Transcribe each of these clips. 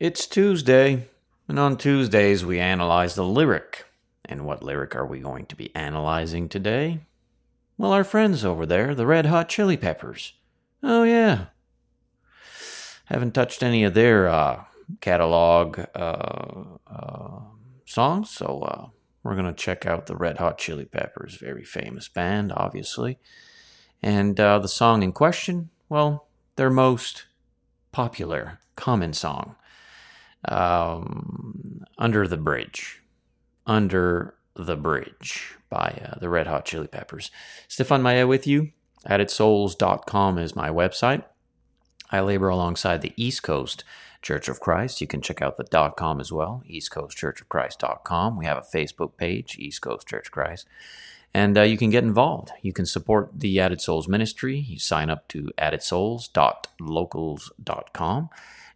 It's Tuesday, and on Tuesdays we analyze the lyric. And what lyric are we going to be analyzing today? Well, our friends over there, the Red Hot Chili Peppers. Oh, yeah. Haven't touched any of their uh, catalog uh, uh, songs, so uh, we're going to check out the Red Hot Chili Peppers, very famous band, obviously. And uh, the song in question, well, their most popular, common song um, Under the Bridge. Under the Bridge by uh, the Red Hot Chili Peppers. Stephane Maya with you. AddedSouls.com is my website. I labor alongside the East Coast Church of Christ. You can check out the dot .com as well, eastcoastchurchofchrist.com. We have a Facebook page, East Coast Church of Christ. And uh, you can get involved. You can support the Added Souls ministry. You sign up to addedsouls.locals.com.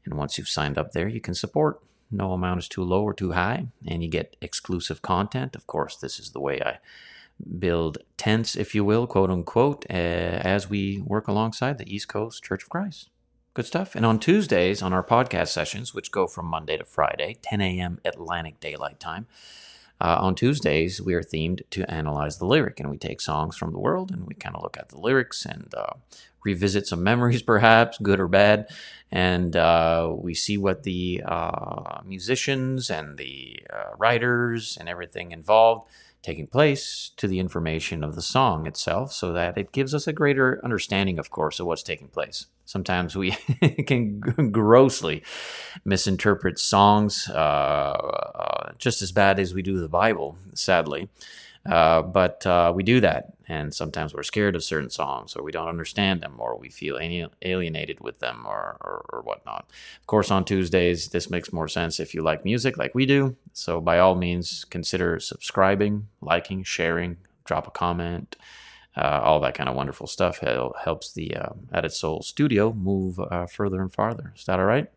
And once you've signed up there, you can support. No amount is too low or too high, and you get exclusive content. Of course, this is the way I build tents, if you will, quote unquote, uh, as we work alongside the East Coast Church of Christ. Good stuff. And on Tuesdays, on our podcast sessions, which go from Monday to Friday, 10 a.m. Atlantic Daylight Time, uh, on Tuesdays, we are themed to analyze the lyric, and we take songs from the world and we kind of look at the lyrics and uh, revisit some memories, perhaps good or bad, and uh, we see what the uh, musicians and the uh, writers and everything involved taking place to the information of the song itself, so that it gives us a greater understanding, of course, of what's taking place. Sometimes we can grossly misinterpret songs uh, uh, just as bad as we do the Bible, sadly. Uh, but uh, we do that, and sometimes we're scared of certain songs, or we don't understand them, or we feel alienated with them, or, or, or, whatnot. Of course, on Tuesdays, this makes more sense if you like music like we do. So, by all means, consider subscribing, liking, sharing, drop a comment. Uh, all that kind of wonderful stuff helps the uh, Added Soul studio move uh, further and farther. Is that all right?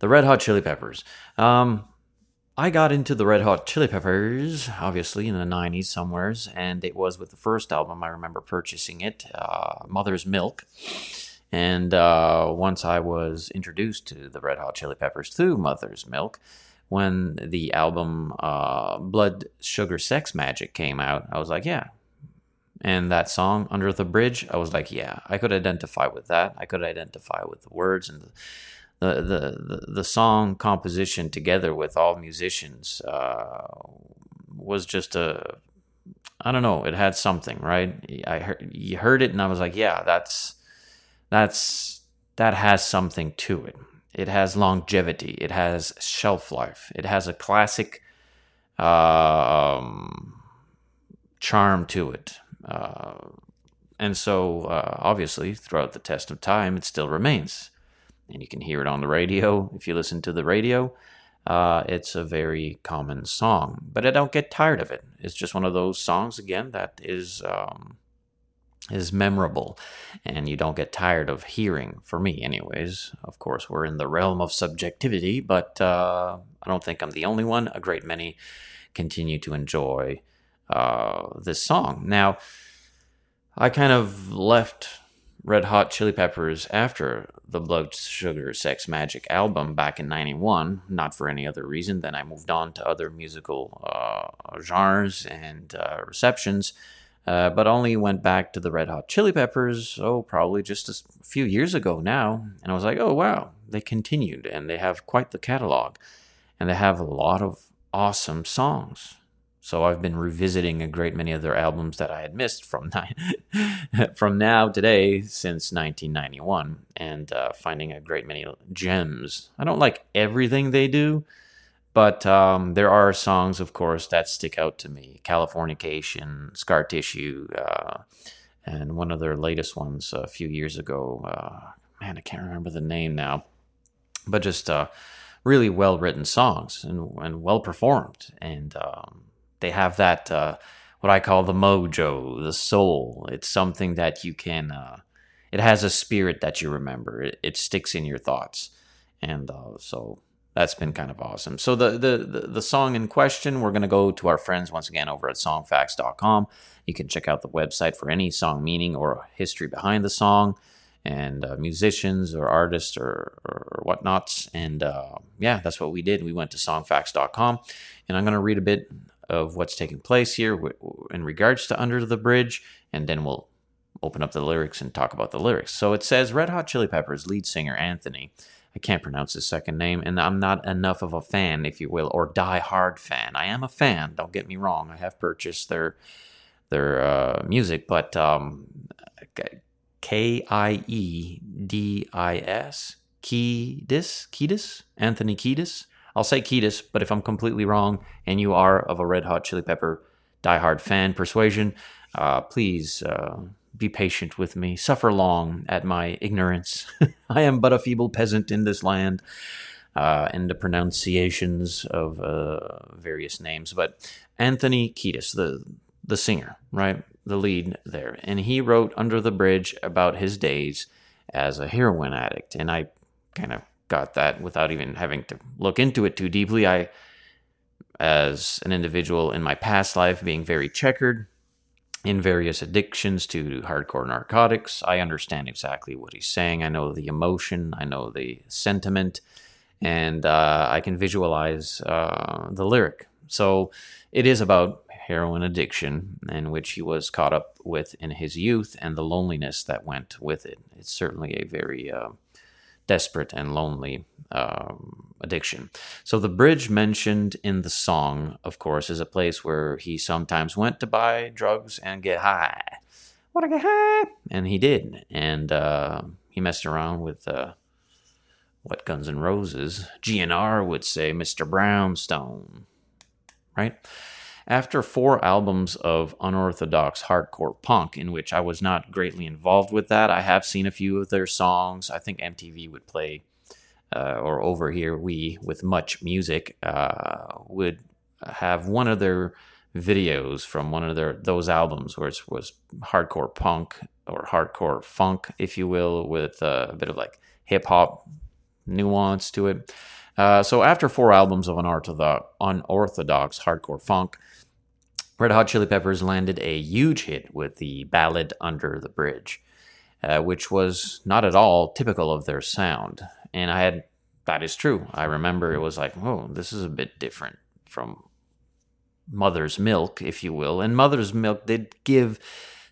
The Red Hot Chili Peppers. Um, I got into the Red Hot Chili Peppers, obviously, in the 90s somewheres, and it was with the first album I remember purchasing it, uh, Mother's Milk. And uh, once I was introduced to the Red Hot Chili Peppers through Mother's Milk, when the album uh, Blood Sugar Sex Magik came out, I was like, yeah. And that song, Under the Bridge, I was like, yeah, I could identify with that. I could identify with the words and the the, the, the, song composition together with all musicians uh, was just a I don't know it had something right? I heard you heard it and I was like yeah that's that's that has something to it. It has longevity. It has shelf life. It has a classic um, charm to it. Uh, and so uh, obviously throughout the test of time it still remains and you can hear it on the radio if you listen to the radio. Uh, it's a very common song, but I don't get tired of it. It's just one of those songs again that is um, is memorable, and you don't get tired of hearing. For me, anyways. Of course, we're in the realm of subjectivity, but uh, I don't think I'm the only one. A great many continue to enjoy uh, this song. Now, I kind of left Red Hot Chili Peppers after the Blood Sugar Sex Magik album back in 91, not for any other reason than I moved on to other musical uh, genres and uh, receptions, uh, but only went back to the Red Hot Chili Peppers, oh, probably just a few years ago now. And I was like, oh, wow, they continued and they have quite the catalog and they have a lot of awesome songs. So I've been revisiting a great many of their albums that I had missed from from now today since 1991, and uh, finding a great many gems. I don't like everything they do, but um, there are songs, of course, that stick out to me. Californication, Scar Tissue, uh, and one of their latest ones a few years ago. Uh, man, I can't remember the name now, but just uh, really well written songs and, and well performed and. Um, they have that uh, what I call the mojo, the soul. It's something that you can. Uh, it has a spirit that you remember. It, it sticks in your thoughts, and uh, so that's been kind of awesome. So the, the the the song in question, we're going to go to our friends once again over at songfacts.com. You can check out the website for any song meaning or history behind the song, and uh, musicians or artists or, or, whatnots. And uh, yeah, that's what we did. We went to songfacts.com, and I'm going to read a bit of what's taking place here in regards to Under the Bridge, and then we'll open up the lyrics and talk about the lyrics. So it says Red Hot Chili Peppers lead singer Anthony. I can't pronounce his second name, and I'm not enough of a fan, if you will, or die-hard fan. I am a fan. Don't get me wrong. I have purchased their their uh, music, but um, K I E D I S Kiedis Kiedis Anthony Kiedis. I'll say Kiedis, but if I'm completely wrong and you are of a Red Hot Chili Pepper diehard fan persuasion, uh, please uh, be patient with me. Suffer long at my ignorance. I am but a feeble peasant in this land. Uh, and the pronunciations of uh, various names, but Anthony Kiedis, the the singer, right, the lead there, and he wrote "Under the Bridge" about his days as a heroin addict, and I kind of got that without even having to look into it too deeply. I, as an individual in my past life, being very checkered, in various addictions to hardcore narcotics. I understand exactly what he's saying. I know the emotion, I know the sentiment, and uh, I can visualize uh, the lyric. So it is about heroin addiction, in which he was caught up with in his youth, and the loneliness that went with it. It's certainly a very uh, desperate and lonely um, addiction. So the bridge mentioned in the song, of course, is a place where he sometimes went to buy drugs and get high. Want to get high? And he did, and uh, he messed around with uh, what Guns N' Roses, GNR would say, Mr. Brownstone, right? After four albums of unorthodox hardcore punk, in which I was not greatly involved with that, I have seen a few of their songs. I think MTV would play, uh, or over here, we, with MuchMusic, uh, would have one of their videos from one of their those albums where it was hardcore punk or hardcore funk, if you will, with uh, a bit of like hip hop nuance to it. Uh, so after four albums of unorthodox, unorthodox hardcore funk, Red Hot Chili Peppers landed a huge hit with the ballad Under the Bridge, uh, which was not at all typical of their sound. And I had, that is true. I remember it was like, oh, this is a bit different from Mother's Milk, if you will. And Mother's Milk did give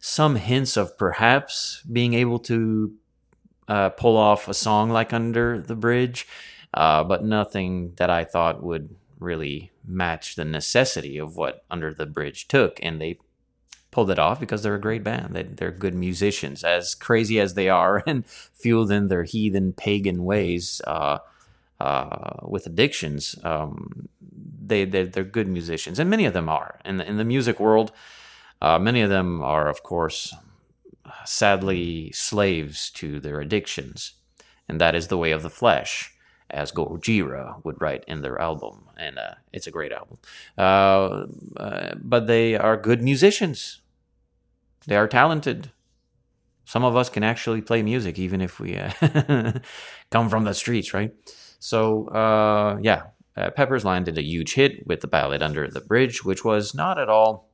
some hints of perhaps being able to uh, pull off a song like Under the Bridge uh, but nothing that I thought would really match the necessity of what Under the Bridge took. And they pulled it off because they're a great band. They, they're good musicians, as crazy as they are, and fueled in their heathen pagan ways uh, uh, with addictions. Um, they, they they're good musicians, and many of them are in the, in the music world. Uh, many of them are, of course, sadly slaves to their addictions, and that is the way of the flesh as Gojira would write in their album, and uh, it's a great album. Uh, uh, but they are good musicians. They are talented. Some of us can actually play music, even if we uh, come from the streets, right? So, uh, yeah, uh, Peppers landed a huge hit with the ballad Under the Bridge, which was not at all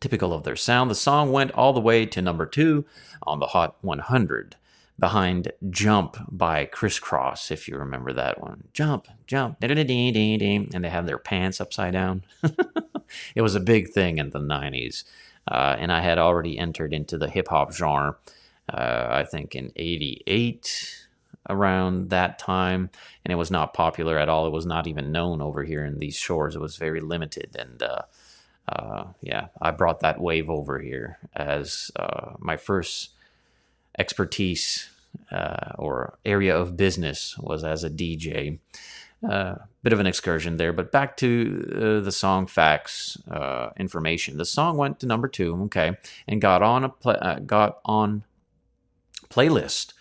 typical of their sound. The song went all the way to number two on the Hot 100 behind Jump by Kris Kross, if you remember that one. Jump, jump, and they have their pants upside down. it was a big thing in the 90s. Uh, and I had already entered into the hip hop genre, uh, I think in 88, around that time. And it was not popular at all. It was not even known over here in these shores. It was very limited. And uh, uh yeah, I brought that wave over here as uh, my first expertise uh, or area of business was as a DJ. Uh, bit of an excursion there, but back to uh, the song facts uh, information. The song went to number two, okay, and got on a play, uh, got on playlist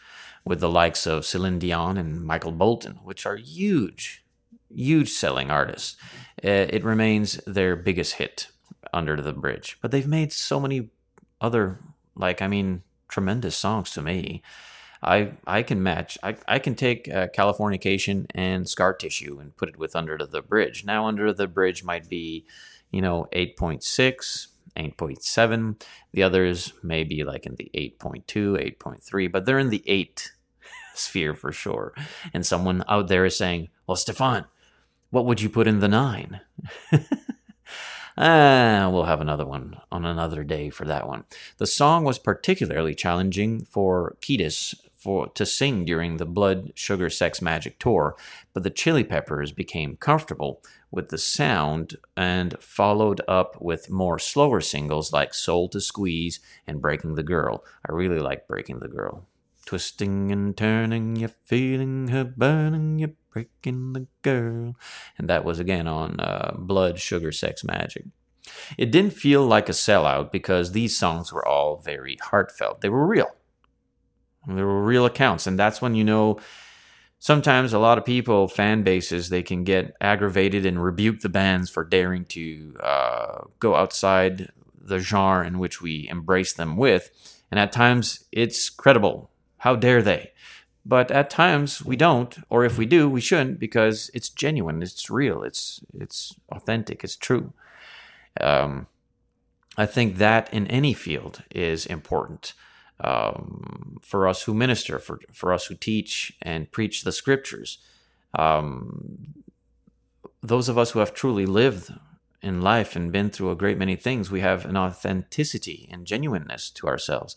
with the likes of Celine Dion and Michael Bolton, which are huge, huge selling artists. Uh, it remains their biggest hit, Under the Bridge, but they've made so many other, like I mean, tremendous songs to me. I I can match. I, I can take uh, Californication and Scar Tissue and put it with Under the Bridge. Now, Under the Bridge might be, you know, 8.6, 8.7. The others may be like in the 8.2, 8.3, but they're in the 8 sphere for sure. And someone out there is saying, Well, Stephane, what would you put in the nine? Ah, we'll have another one on another day for that one. The song was particularly challenging for Kiedis for to sing during the Blood Sugar Sex Magik tour, but the Chili Peppers became comfortable with the sound and followed up with more slower singles like Soul to Squeeze and Breaking the Girl. I really like Breaking the Girl. Twisting and turning, you're feeling her burning, you're breaking the girl. And that was again on uh, Blood, Sugar, Sex, Magik. It didn't feel like a sellout because these songs were all very heartfelt. They were real. They were real accounts. And that's when you know sometimes a lot of people, fan bases, they can get aggravated and rebuke the bands for daring to uh, go outside the genre in which we embrace them with. And at times it's credible. How dare they? But at times we don't, or if we do, we shouldn't because it's genuine, it's real, it's it's authentic, it's true. Um, I think that in any field is important um, for us who minister, for, for us who teach and preach the scriptures. Um, those of us who have truly lived in life and been through a great many things, we have an authenticity and genuineness to ourselves.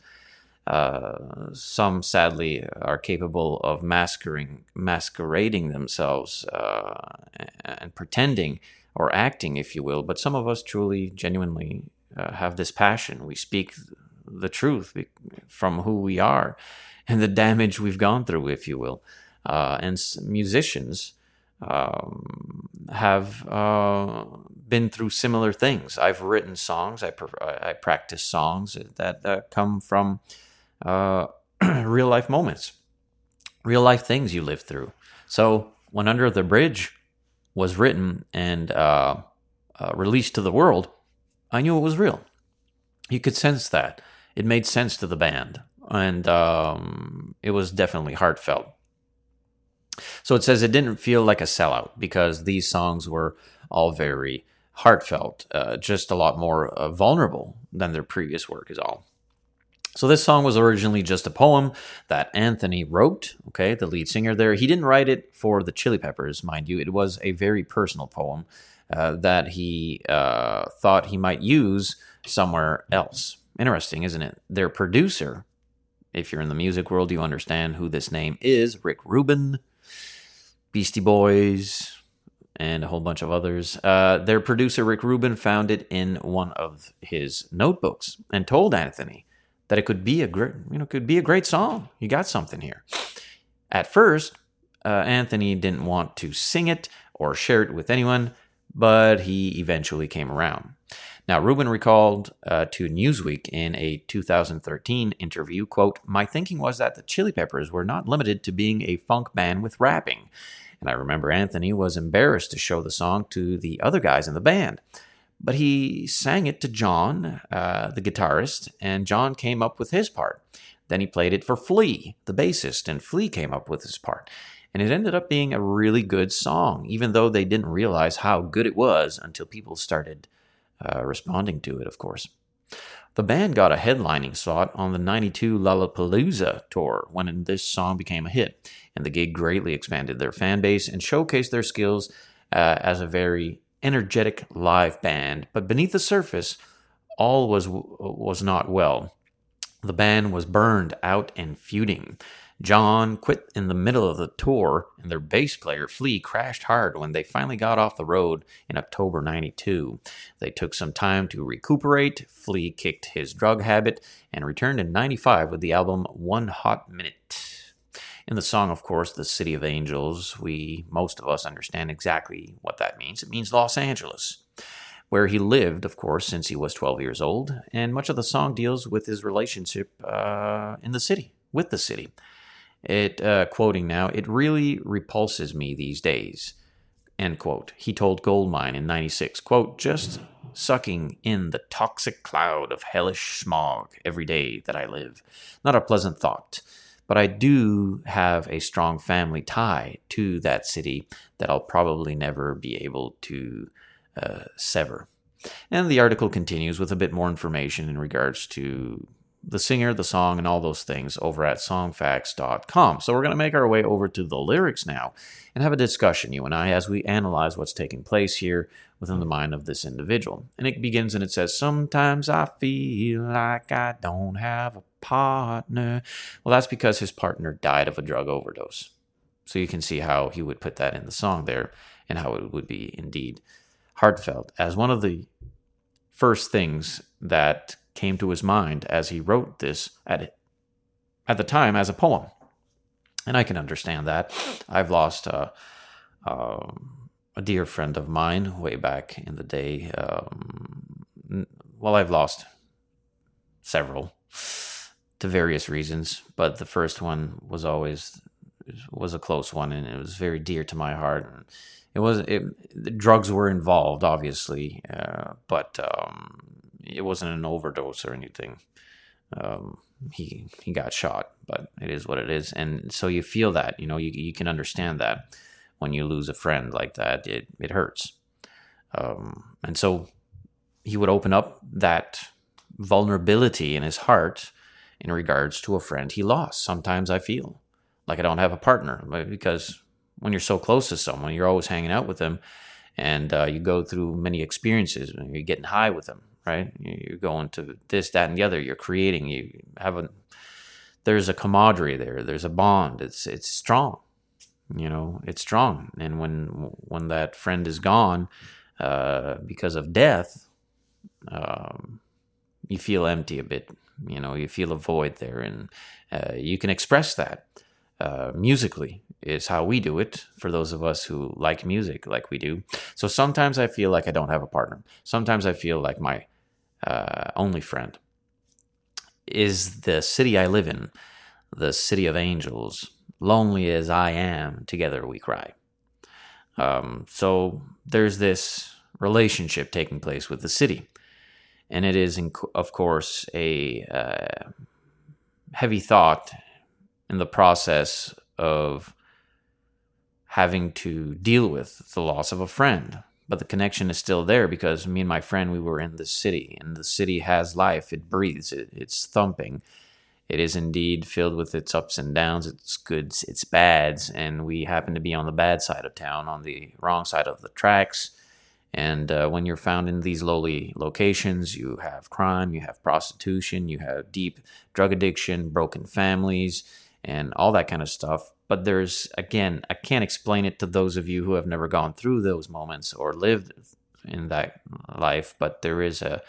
Uh, some sadly are capable of masquerading, masquerading themselves uh, and pretending or acting, if you will. But some of us truly, genuinely uh, have this passion. We speak the truth from who we are and the damage we've gone through, if you will. Uh, and musicians um, have uh, been through similar things. I've written songs, I, pr- I practice songs that, that come from uh, real life moments, real life things you live through. So, when Under the Bridge was written and uh, uh, released to the world, I knew it was real. You could sense that. It made sense to the band, and um, it was definitely heartfelt. So it says it didn't feel like a sellout because these songs were all very heartfelt, uh, just a lot more uh, vulnerable than their previous work, is all. So this song was originally just a poem that Anthony wrote, okay, the lead singer there. He didn't write it for the Chili Peppers, mind you. It was a very personal poem uh, that he uh, thought he might use somewhere else. Interesting, isn't it? Their producer, if you're in the music world, you understand who this name is Rick Rubin, Beastie Boys, and a whole bunch of others. Uh, their producer, Rick Rubin, found it in one of his notebooks and told Anthony that it could be a great, you know, could be a great song. You got something here. At first, uh, Anthony didn't want to sing it or share it with anyone, but he eventually came around. Now, Rubin recalled uh, to Newsweek in a 2013 interview, quote, My thinking was that the Chili Peppers were not limited to being a funk band with rapping. And I remember Anthony was embarrassed to show the song to the other guys in the band but he sang it to John, uh, the guitarist, and John came up with his part. Then he played it for Flea, the bassist, and Flea came up with his part. And it ended up being a really good song, even though they didn't realize how good it was until people started uh, responding to it, of course. The band got a headlining slot on the 92 Lollapalooza tour when this song became a hit, and the gig greatly expanded their fan base and showcased their skills uh, as a very energetic live band, but beneath the surface, all was was not well. The band was burned out and feuding. John quit in the middle of the tour, and their bass player, Flea, crashed hard when they finally got off the road in October 92. They took some time to recuperate. Flea kicked his drug habit and returned in 95 with the album One Hot Minute. In the song, of course, The City of Angels, we, most of us, understand exactly what that means. It means Los Angeles, where he lived, of course, since he was 12 years old, and much of the song deals with his relationship uh, in the city, with the city. It, uh, quoting now, it really repulses me these days. End quote. He told Goldmine in 96, quote, just sucking in the toxic cloud of hellish smog every day that I live. Not a pleasant thought but I do have a strong family tie to that city that I'll probably never be able to uh, sever. And the article continues with a bit more information in regards to the singer, the song, and all those things over at songfacts.com. So we're going to make our way over to the lyrics now and have a discussion, you and I, as we analyze what's taking place here within the mind of this individual. And it begins and it says, Sometimes I feel like I don't have a partner. Well, that's because his partner died of a drug overdose. So you can see how he would put that in the song there and how it would be indeed heartfelt as one of the first things that came to his mind as he wrote this at at the time as a poem. And I can understand that. I've lost uh, uh, a dear friend of mine way back in the day. Um, well, I've lost several to various reasons, but the first one was always was a close one, and it was very dear to my heart. It was it, drugs were involved, obviously, uh, but um, it wasn't an overdose or anything. Um, he he got shot, but it is what it is, and so you feel that you know you you can understand that when you lose a friend like that, it it hurts, um, and so he would open up that vulnerability in his heart in regards to a friend he lost. Sometimes I feel like I don't have a partner because when you're so close to someone, you're always hanging out with them, and uh, you go through many experiences. And you're getting high with them, right? You're going to this, that, and the other. You're creating. You have a there's a camaraderie there. There's a bond. It's it's strong. You know, it's strong. And when when that friend is gone uh, because of death, um, you feel empty a bit. You know, you feel a void there, and uh, you can express that uh, musically is how we do it for those of us who like music like we do. So sometimes I feel like I don't have a partner. Sometimes I feel like my uh, only friend is the city I live in, the city of angels. Lonely as I am, together we cry. Um, so there's this relationship taking place with the city. And it is, of course, a uh, heavy thought in the process of having to deal with the loss of a friend. But the connection is still there because me and my friend, we were in the city, and the city has life. It breathes, it, it's thumping. It is indeed filled with its ups and downs, its goods, its bads, and we happen to be on the bad side of town, on the wrong side of the tracks. And uh, when you're found in these lowly locations, you have crime, you have prostitution, you have deep drug addiction, broken families, and all that kind of stuff. But there's, again, I can't explain it to those of you who have never gone through those moments or lived in that life, but there is a,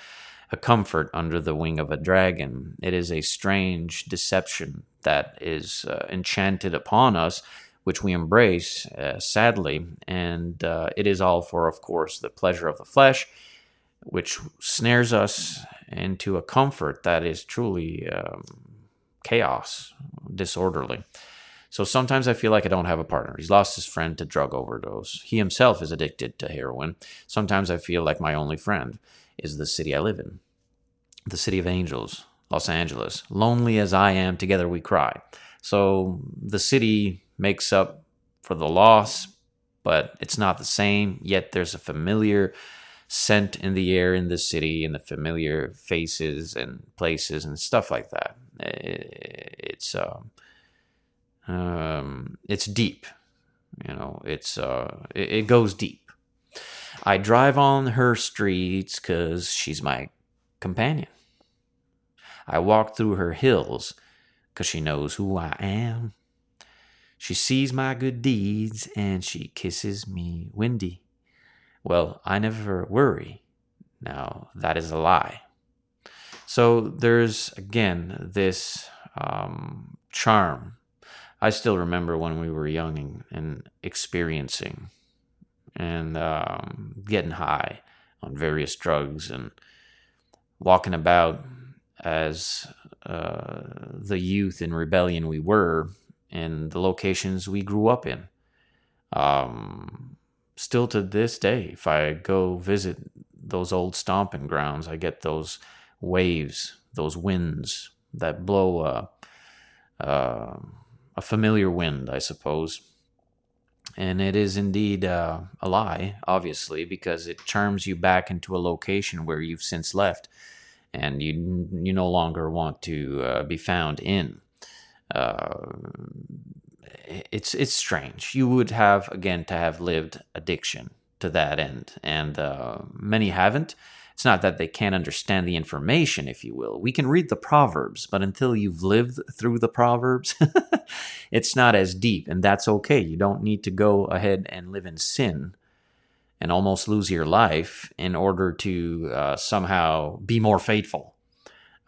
a comfort under the wing of a dragon. It is a strange deception that is uh, enchanted upon us, which we embrace, uh, sadly. And uh, it is all for, of course, the pleasure of the flesh, which snares us into a comfort that is truly um, chaos, disorderly. So sometimes I feel like I don't have a partner. He's lost his friend to drug overdose. He himself is addicted to heroin. Sometimes I feel like my only friend is the city I live in, the city of angels, Los Angeles. Lonely as I am, together we cry. So the city makes up for the loss, but it's not the same. Yet there's a familiar scent in the air in the city and the familiar faces and places and stuff like that. It's um, um, it's deep, you know. It's uh, it, it goes deep. I drive on her streets because she's my companion. I walk through her hills because she knows who I am. She sees my good deeds and she kisses me windy. Well, I never worry. Now, that is a lie. So there's again this um, charm. I still remember when we were young and, and experiencing and um, getting high on various drugs and walking about as uh, the youth in rebellion we were in the locations we grew up in. Um, still to this day, if I go visit those old stomping grounds, I get those waves, those winds that blow a, a familiar wind, I suppose. And it is indeed uh, a lie, obviously, because it charms you back into a location where you've since left. and you you no longer want to uh, be found in. Uh, it's it's strange. You would have again to have lived addiction to that end, and uh, many haven't. It's not that they can't understand the information, if you will. We can read the Proverbs, but until you've lived through the Proverbs, it's not as deep, and that's okay. You don't need to go ahead and live in sin and almost lose your life in order to uh, somehow be more faithful.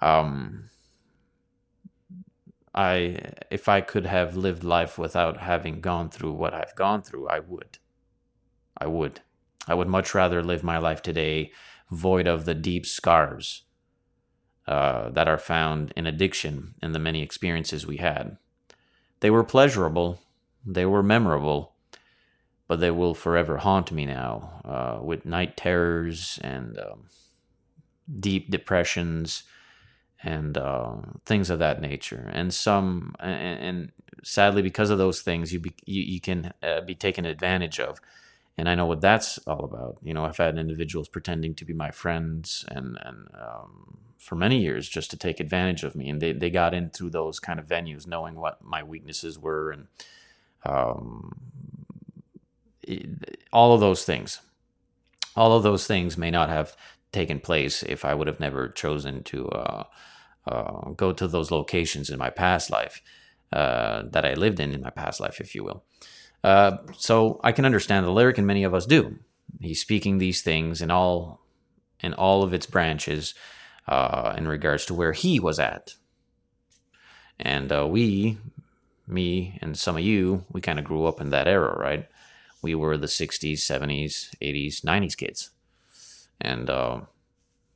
Um, I, if I could have lived life without having gone through what I've gone through, I would. I would. I would much rather live my life today void of the deep scars uh, that are found in addiction and the many experiences we had. They were pleasurable, they were memorable, but they will forever haunt me now uh, with night terrors and um, deep depressions and uh, things of that nature. And some, and, and, sadly, because of those things, you be, you, you can uh, be taken advantage of. And I know what that's all about. You know, I've had individuals pretending to be my friends and and um, for many years just to take advantage of me, and they they got in through those kind of venues, knowing what my weaknesses were and um, all of those things. All of those things may not have taken place if I would have never chosen to uh, uh, go to those locations in my past life uh, that I lived in in my past life, if you will. Uh, so I can understand the lyric, and many of us do. He's speaking these things in all in all of its branches uh, in regards to where he was at, and uh, we, me, and some of you, we kind of grew up in that era, right? we were the 60s 70s 80s 90s kids. And uh,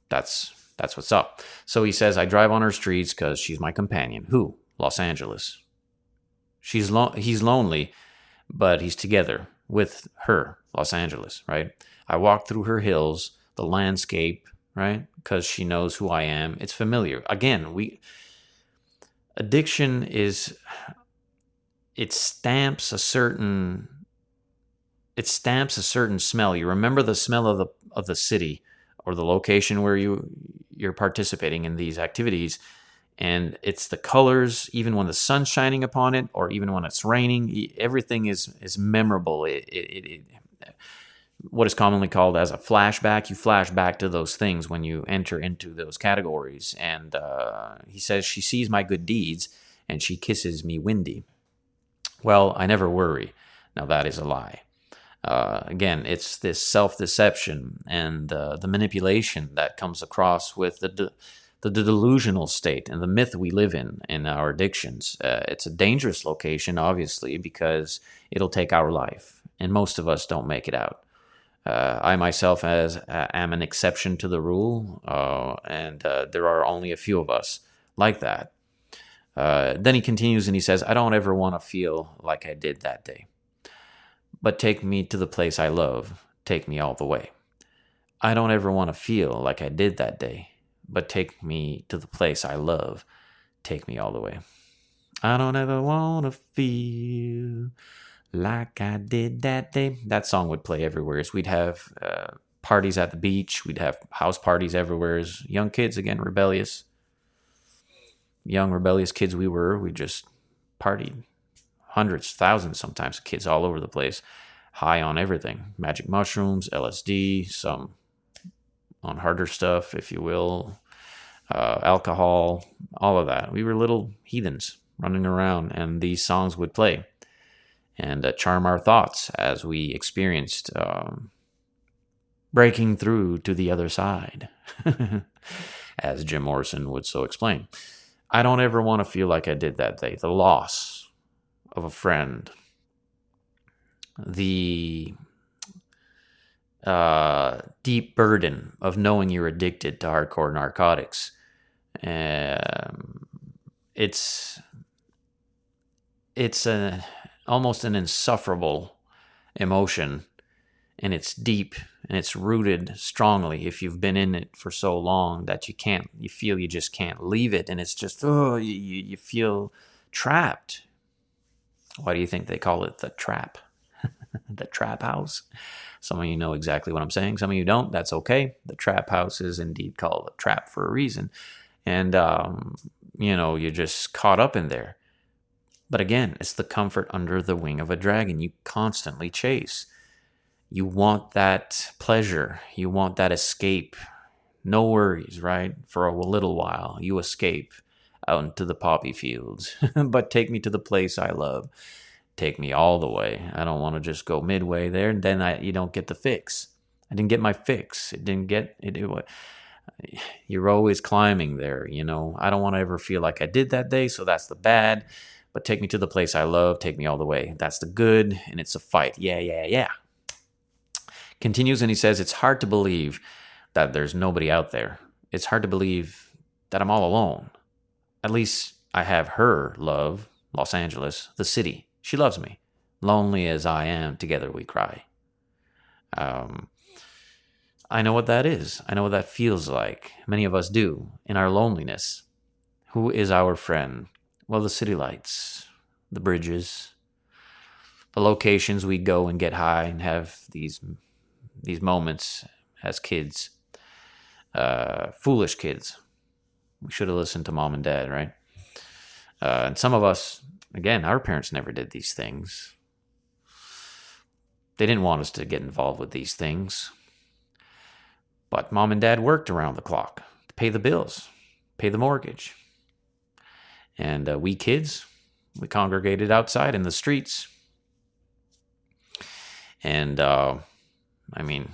that's that's what's up. So he says i drive on her streets because she's my companion. Who? Los angeles. She's lo- he's lonely but he's together with her los angeles right? I walk through her hills the landscape right? Because she knows who i am. It's familiar. Again we addiction is it stamps a certain it stamps a certain smell. You remember the smell of the of the city or the location where you you're participating in these activities and it's the colors even when the sun's shining upon it or even when it's raining everything is is memorable. It, it, it, what is commonly called as a flashback you flash back to those things when you enter into those categories. And uh, he says she sees my good deeds and she kisses me windy. Well i never worry. Now that is a lie. Uh, again, it's this self deception and uh, the manipulation that comes across with the, de- the delusional state and the myth we live in in our addictions. Uh, it's a dangerous location, obviously, because it'll take our life, and most of us don't make it out. Uh, I myself as uh, am an exception to the rule, uh, and there are only a few of us like that. then he continues and he says, I don't ever want to feel like I did that day but take me to the place I love. Take me all the way. I don't ever want to feel like I did that day, but take me to the place I love. Take me all the way. I don't ever want to feel like I did that day. That song would play everywhere. We'd have uh, parties at the beach. We'd have house parties everywhere. As young kids, again, rebellious. Young, rebellious kids we were. We just partied hundreds, thousands sometimes kids all over the place, high on everything magic mushrooms, LSD, some on harder stuff, if you will, uh, alcohol, all of that. We were little heathens running around, and these songs would play and uh, charm our thoughts as we experienced um, breaking through to the other side, as Jim Morrison would so explain. I don't ever want to feel like I did that day. The loss, of a friend, the uh, deep burden of knowing you're addicted to hardcore narcotics. Um, it's it's a almost an insufferable emotion, and it's deep and it's rooted strongly. If you've been in it for so long that you can't, you feel you just can't leave it, and it's just oh, you you feel trapped why do you think they call it the trap? the trap house. Some of you know exactly what I'm saying. Some of you don't. That's okay. The trap house is indeed called a trap for a reason. And, um, you know, you're just caught up in there. But again, it's the comfort under the wing of a dragon you constantly chase. You want that pleasure, you want that escape. No worries, right? For a little while, you escape out into the poppy fields. but take me to the place I love. Take me all the way. I don't want to just go midway there, and then I, you don't get the fix. I didn't get my fix. It didn't get it. it you're always climbing there, you know. I don't want to ever feel like I did that day, so that's the bad but take me to the place I love, take me all the way. That's the good, and it's a fight. Yeah, yeah, yeah. Continues and he says, It's hard to believe that there's nobody out there. It's hard to believe that I'm all alone. At least I have her love, Los Angeles, the city. She loves me. Lonely as I am, together we cry. Um, I know what that is. I know what that feels like. Many of us do in our loneliness. Who is our friend? Well, the city lights, the bridges, the locations we go and get high and have these these moments as kids, uh, foolish kids. We should have listened to mom and dad, right? Uh, and some of us, again, our parents never did these things. They didn't want us to get involved with these things. But mom and dad worked around the clock to pay the bills, pay the mortgage, and uh, we kids, we congregated outside in the streets. And uh, I mean,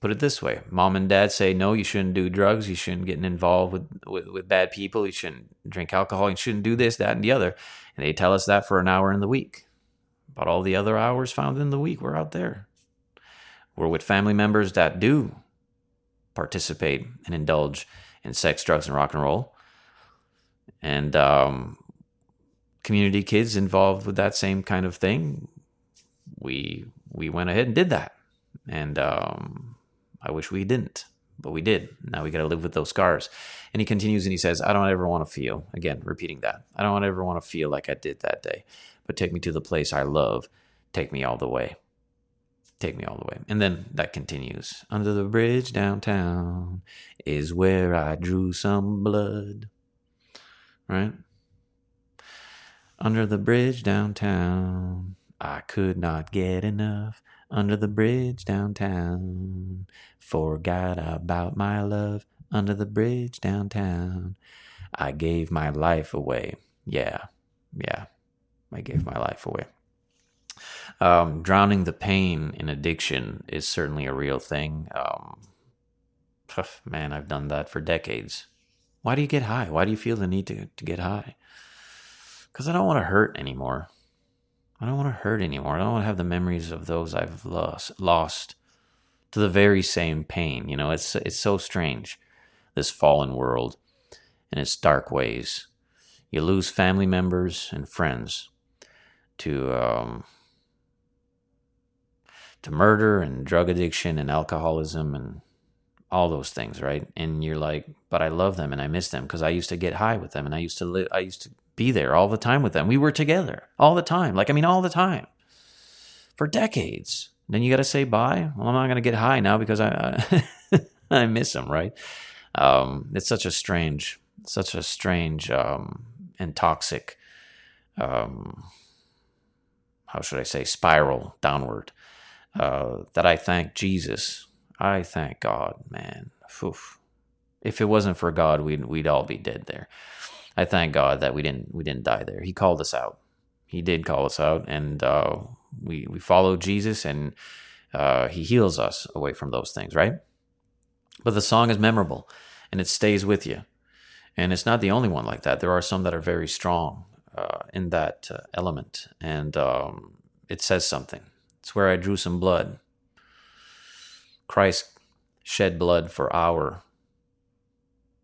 put it this way mom and dad say, no, you shouldn't do drugs. You shouldn't get involved with, with, with bad people. You shouldn't drink alcohol. You shouldn't do this, that, and the other. And they tell us that for an hour in the week. But all the other hours found in the week, we're out there. We're with family members that do participate and indulge in sex, drugs, and rock and roll and um, community kids involved with that same kind of thing. We we went ahead and did that, and um, I wish we didn't, but we did. Now we got to live with those scars. And he continues and he says, "I don't ever want to feel again, repeating that. I don't ever want to feel like I did that day, but take me to the place I love. Take me all the way." take me all the way. And then that continues. Under the bridge downtown is where I drew some blood right? Under the bridge downtown, I could not get enough. Under the bridge downtown, forgot about my love. Under the bridge downtown, I gave my life away. Yeah, yeah, I gave my life away. Um, drowning the pain in addiction is certainly a real thing. Um, man, I've done that for decades. Why do you get high? Why do you feel the need to, to get high? Because I don't want to hurt anymore. I don't want to hurt anymore. I don't want to have the memories of those I've lost lost to the very same pain. You know, it's it's so strange, this fallen world and its dark ways. You lose family members and friends to um, to murder and drug addiction and alcoholism and all those things, right? And you're like, but I love them and I miss them because I used to get high with them and I used to live, I used to be there all the time with them. We were together all the time. Like, I mean, all the time for decades. Then you got to say bye. Well, I'm not going to get high now because I, I, I miss them, right? Um, it's such a strange, such a strange um, and toxic, um, how should I say, spiral downward uh, that I thank Jesus I thank God, man. Oof. If it wasn't for God, we'd we'd all be dead there. I thank God that we didn't we didn't die there. He called us out. He did call us out, and uh, we we followed Jesus, and uh, He heals us away from those things, right? But the song is memorable, and it stays with you. And it's not the only one like that. There are some that are very strong uh, in that uh, element, and um, it says something. It's where I drew some blood Christ shed blood for our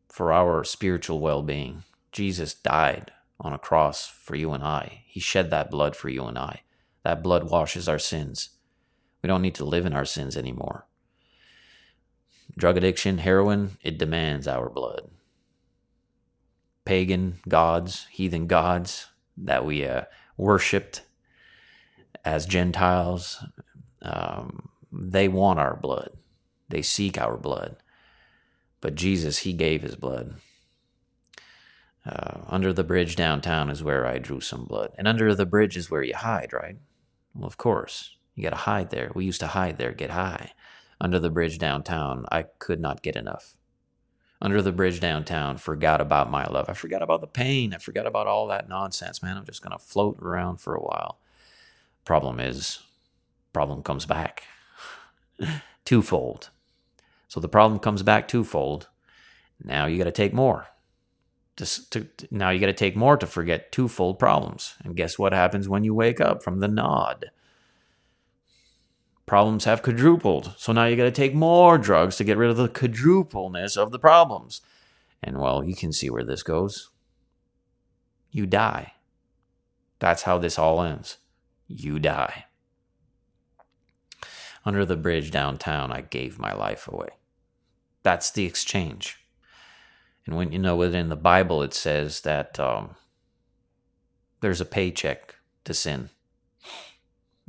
for our spiritual well-being. Jesus died on a cross for you and I. He shed that blood for you and I. That blood washes our sins. We don't need to live in our sins anymore. Drug addiction, heroin, it demands our blood. Pagan gods, heathen gods that we uh, worshipped as Gentiles, um, they want our blood. They seek our blood. But Jesus, He gave His blood. Uh, under the bridge downtown is where I drew some blood. And under the bridge is where you hide, right? Well, of course. You got to hide there. We used to hide there, get high. Under the bridge downtown, I could not get enough. Under the bridge downtown, forgot about my love. I forgot about the pain. I forgot about all that nonsense, man. I'm just to float around for a while. Problem is, problem comes back twofold. So the problem comes back twofold. Now you got to take more. To, to, now you got to take more to forget twofold problems. And guess what happens when you wake up from the nod? Problems have quadrupled. So now you got to take more drugs to get rid of the quadrupleness of the problems. And well, you can see where this goes. You die. That's how this all ends. You die. Under the bridge downtown, I gave my life away. That's the exchange. And when you know within the Bible, it says that um, there's a paycheck to sin.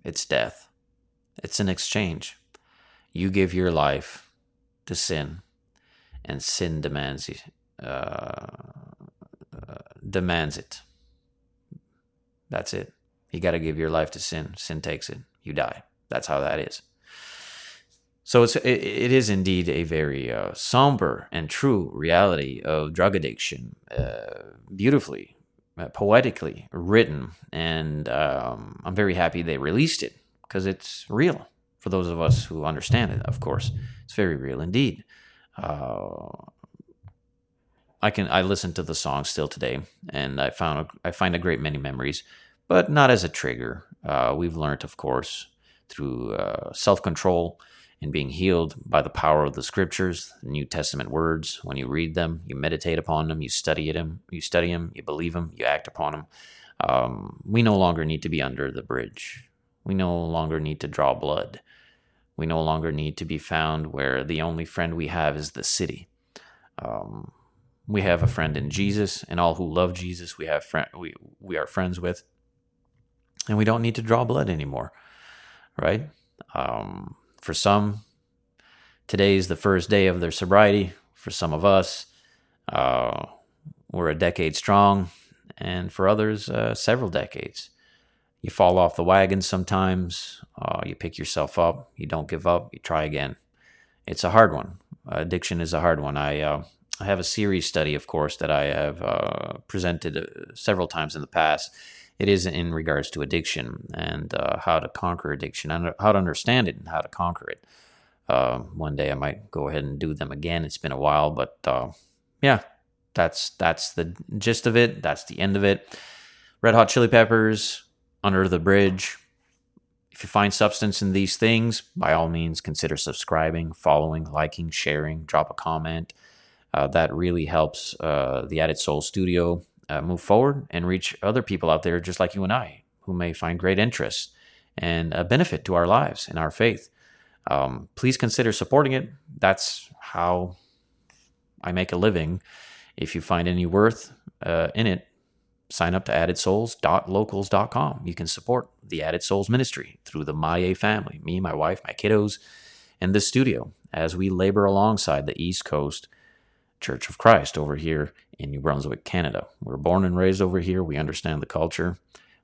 It's death. It's an exchange. You give your life to sin, and sin demands it. Uh, uh, demands it. That's it. You got to give your life to sin. Sin takes it. You die. That's how that is. So it's it, it is indeed a very uh, somber and true reality of drug addiction, uh, beautifully, uh, poetically written, and um, I'm very happy they released it because it's real for those of us who understand it. Of course, it's very real indeed. Uh, I can I listen to the song still today, and I found a, I find a great many memories, but not as a trigger. Uh, we've learned, of course, through uh, self control and being healed by the power of the scriptures, the New Testament words. When you read them, you meditate upon them, you study them, you study them, you believe them, you act upon them. Um, we no longer need to be under the bridge. We no longer need to draw blood. We no longer need to be found where the only friend we have is the city. Um, we have a friend in Jesus, and all who love Jesus, we have friend we we are friends with, and we don't need to draw blood anymore, right? Um, for some, today is the first day of their sobriety. For some of us, uh, we're a decade strong, and for others, uh, several decades. You fall off the wagon sometimes, uh, you pick yourself up, you don't give up, you try again. It's a hard one. Addiction is a hard one. I, uh, I have a series study, of course, that I have uh, presented uh, several times in the past it is in regards to addiction and uh, how to conquer addiction and how to understand it and how to conquer it. Uh, one day I might go ahead and do them again. It's been a while, but uh, yeah, that's that's the gist of it. That's the end of it. Red Hot Chili Peppers, Under the Bridge. If you find substance in these things, by all means, consider subscribing, following, liking, sharing, drop a comment. Uh, that really helps uh, the Added Soul Studio uh, move forward and reach other people out there just like you and I who may find great interest and a benefit to our lives and our faith. Um, please consider supporting it. That's how I make a living. If you find any worth uh, in it, sign up to addedsouls.locals.com. You can support the Added Souls ministry through the Maye family, me, my wife, my kiddos, and this studio as we labor alongside the East Coast Church of Christ over here in New Brunswick, Canada. We're born and raised over here. We understand the culture.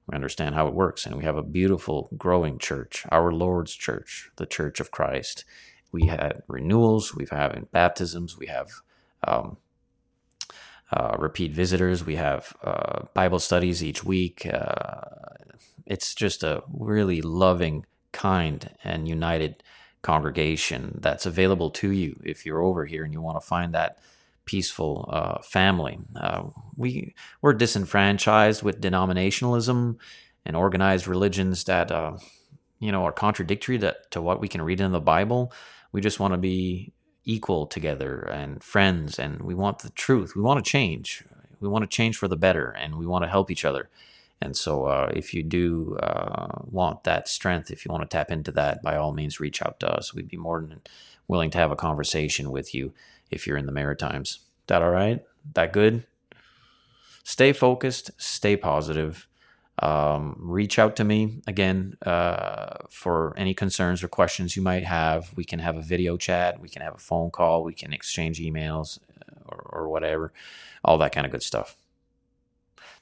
We understand how it works. And we have a beautiful, growing church, our Lord's church, the Church of Christ. We have renewals, we've had baptisms, we have um, uh, repeat visitors, we have uh, Bible studies each week. Uh, it's just a really loving, kind, and united congregation that's available to you if you're over here and you want to find that peaceful uh, family. Uh, we we're disenfranchised with denominationalism and organized religions that uh, you know are contradictory to, to what we can read in the Bible. We just want to be equal together and friends, and we want the truth. We want to change. We want to change for the better, and we want to help each other. And so, uh, if you do uh, want that strength, if you want to tap into that, by all means, reach out to us. We'd be more than willing to have a conversation with you if you're in the Maritimes. That all right? That good? Stay focused, stay positive. Um, reach out to me again uh, for any concerns or questions you might have. We can have a video chat, we can have a phone call, we can exchange emails uh, or, or whatever, all that kind of good stuff.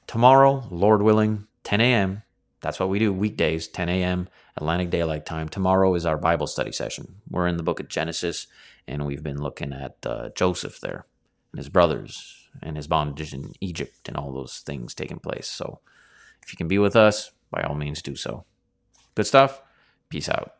Tomorrow, Lord willing, 10 a.m. That's what we do weekdays, 10 a.m. Atlantic Daylight Time. Tomorrow is our Bible study session. We're in the book of Genesis, and we've been looking at uh, Joseph there and his brothers and his bondage in Egypt and all those things taking place. So if you can be with us, by all means do so. Good stuff. Peace out.